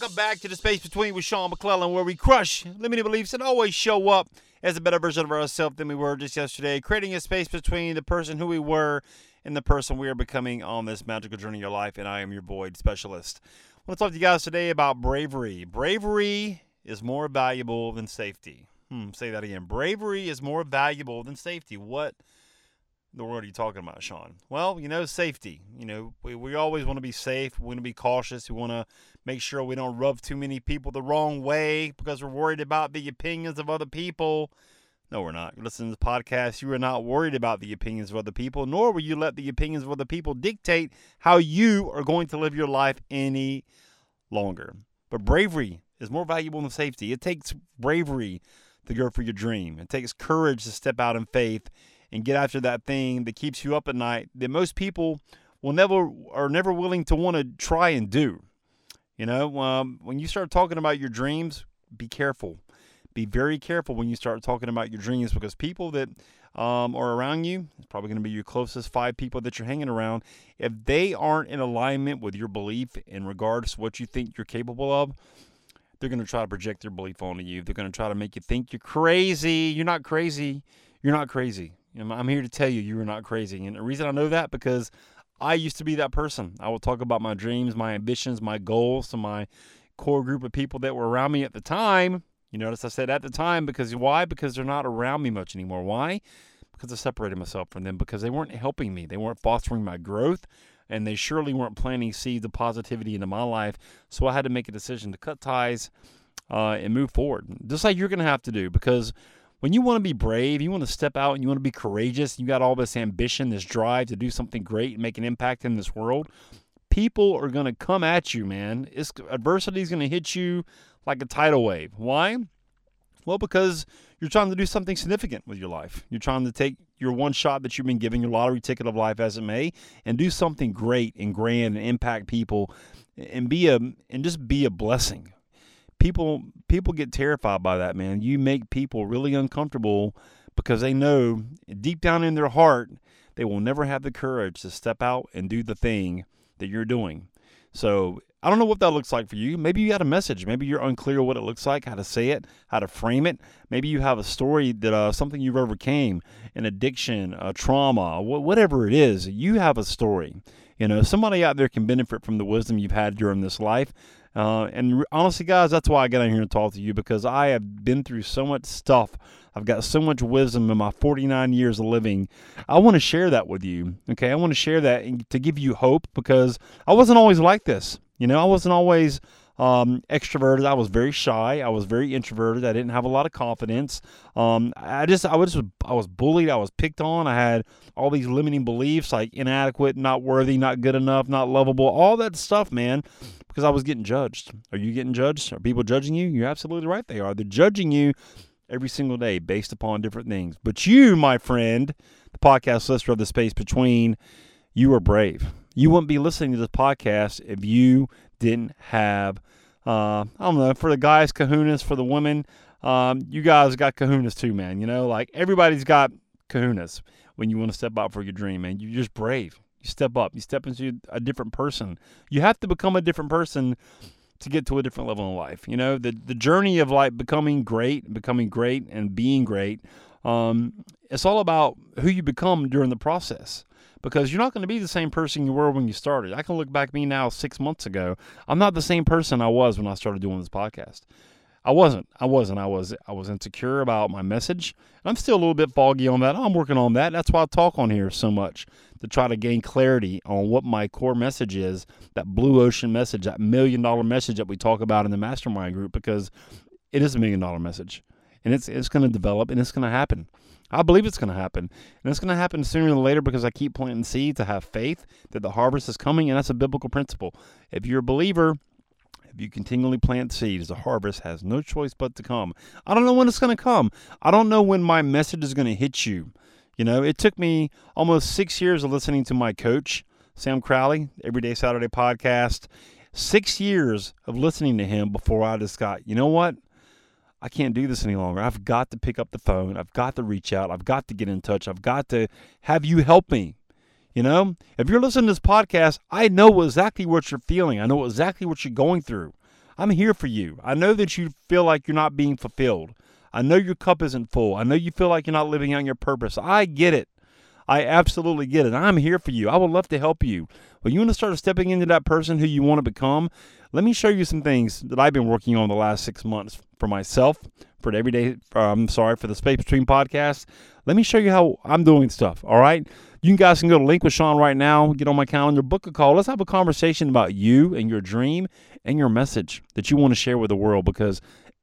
Welcome back to the Space Between with Sean McClellan, where we crush limiting beliefs and always show up as a better version of ourselves than we were just yesterday, creating a space between the person who we were and the person we are becoming on this magical journey of your life. And I am your Void Specialist. Want to talk to you guys today about bravery. Bravery is more valuable than safety. Hmm, say that again. Bravery is more valuable than safety. What the world are you talking about, Sean? Well, you know, safety. You know, we, we always want to be safe. We want to be cautious. We want to make sure we don't rub too many people the wrong way because we're worried about the opinions of other people. No, we're not. Listen to this podcast, you are not worried about the opinions of other people, nor will you let the opinions of other people dictate how you are going to live your life any longer. But bravery is more valuable than safety. It takes bravery to go for your dream. It takes courage to step out in faith and get after that thing that keeps you up at night that most people will never are never willing to want to try and do. You know, um, when you start talking about your dreams, be careful be very careful when you start talking about your dreams because people that um, are around you, it's probably going to be your closest five people that you're hanging around. If they aren't in alignment with your belief in regards to what you think you're capable of, they're going to try to project their belief onto you. They're going to try to make you think you're crazy. You're not crazy. You're not crazy. I'm here to tell you, you are not crazy. And the reason I know that because I used to be that person. I will talk about my dreams, my ambitions, my goals to my core group of people that were around me at the time you notice I said at the time because why? Because they're not around me much anymore. Why? Because I separated myself from them because they weren't helping me. They weren't fostering my growth and they surely weren't planting seeds of positivity into my life. So I had to make a decision to cut ties uh, and move forward, just like you're going to have to do because when you want to be brave, you want to step out and you want to be courageous, you got all this ambition, this drive to do something great and make an impact in this world. People are going to come at you, man. It's, adversity is going to hit you like a tidal wave. Why? Well, because you're trying to do something significant with your life. You're trying to take your one shot that you've been given, your lottery ticket of life as it may, and do something great and grand and impact people and be a and just be a blessing. People people get terrified by that, man. You make people really uncomfortable because they know deep down in their heart they will never have the courage to step out and do the thing that you're doing. So I don't know what that looks like for you. Maybe you got a message. Maybe you're unclear what it looks like, how to say it, how to frame it. Maybe you have a story that uh, something you've overcame, an addiction, a trauma, wh- whatever it is. You have a story. You know, somebody out there can benefit from the wisdom you've had during this life. Uh, and honestly, guys, that's why I got in here and talk to you because I have been through so much stuff. I've got so much wisdom in my 49 years of living. I want to share that with you. Okay, I want to share that to give you hope because I wasn't always like this. You know, I wasn't always um, extroverted. I was very shy. I was very introverted. I didn't have a lot of confidence. Um, I just, I was, I was bullied. I was picked on. I had all these limiting beliefs like inadequate, not worthy, not good enough, not lovable, all that stuff, man, because I was getting judged. Are you getting judged? Are people judging you? You're absolutely right. They are. They're judging you every single day based upon different things. But you, my friend, the podcast listener of the space between, you are brave you wouldn't be listening to this podcast if you didn't have, uh, I don't know, for the guys, kahunas, for the women, um, you guys got kahunas too, man. You know, like everybody's got kahunas when you want to step out for your dream, man. You're just brave. You step up, you step into a different person. You have to become a different person to get to a different level in life. You know, the the journey of like becoming great, becoming great, and being great. Um, it's all about who you become during the process because you're not going to be the same person you were when you started. I can look back me now six months ago. I'm not the same person I was when I started doing this podcast. I wasn't. I wasn't. I was. I was insecure about my message. I'm still a little bit foggy on that. I'm working on that. That's why I talk on here so much to try to gain clarity on what my core message is. That blue ocean message, that million dollar message that we talk about in the mastermind group, because it is a million dollar message, and it's it's going to develop and it's going to happen. I believe it's going to happen. And it's going to happen sooner than later because I keep planting seeds to have faith that the harvest is coming. And that's a biblical principle. If you're a believer, if you continually plant seeds, the harvest has no choice but to come. I don't know when it's going to come. I don't know when my message is going to hit you. You know, it took me almost six years of listening to my coach, Sam Crowley, Everyday Saturday podcast. six years of listening to him before I just got, you know what? I can't do this any longer. I've got to pick up the phone. I've got to reach out. I've got to get in touch. I've got to have you help me. You know, if you're listening to this podcast, I know exactly what you're feeling. I know exactly what you're going through. I'm here for you. I know that you feel like you're not being fulfilled. I know your cup isn't full. I know you feel like you're not living out your purpose. I get it. I absolutely get it. I'm here for you. I would love to help you. But you want to start stepping into that person who you want to become? Let me show you some things that I've been working on the last six months for myself, for everyday. I'm sorry for the Space Between podcast. Let me show you how I'm doing stuff. All right. You guys can go to Link with Sean right now, get on my calendar, book a call. Let's have a conversation about you and your dream and your message that you want to share with the world because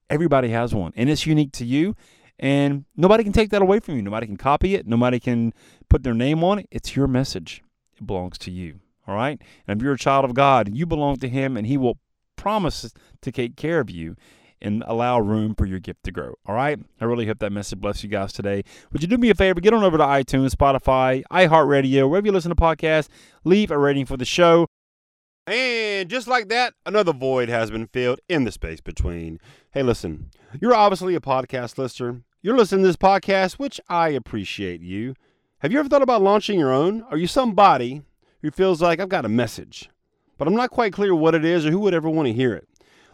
everybody has one and it's unique to you and nobody can take that away from you. Nobody can copy it. Nobody can put their name on it. It's your message. It belongs to you. All right. And if you're a child of God, you belong to Him, and He will promise to take care of you and allow room for your gift to grow. All right. I really hope that message bless you guys today. Would you do me a favor? Get on over to iTunes, Spotify, iHeartRadio, wherever you listen to podcasts. Leave a rating for the show. And just like that, another void has been filled in the space between. Hey, listen, you're obviously a podcast listener. You're listening to this podcast, which I appreciate you. Have you ever thought about launching your own? Are you somebody who feels like I've got a message, but I'm not quite clear what it is or who would ever want to hear it?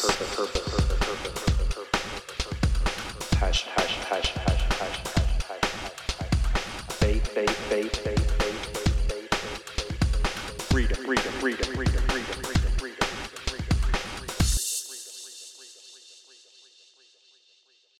Purpose. Purpose.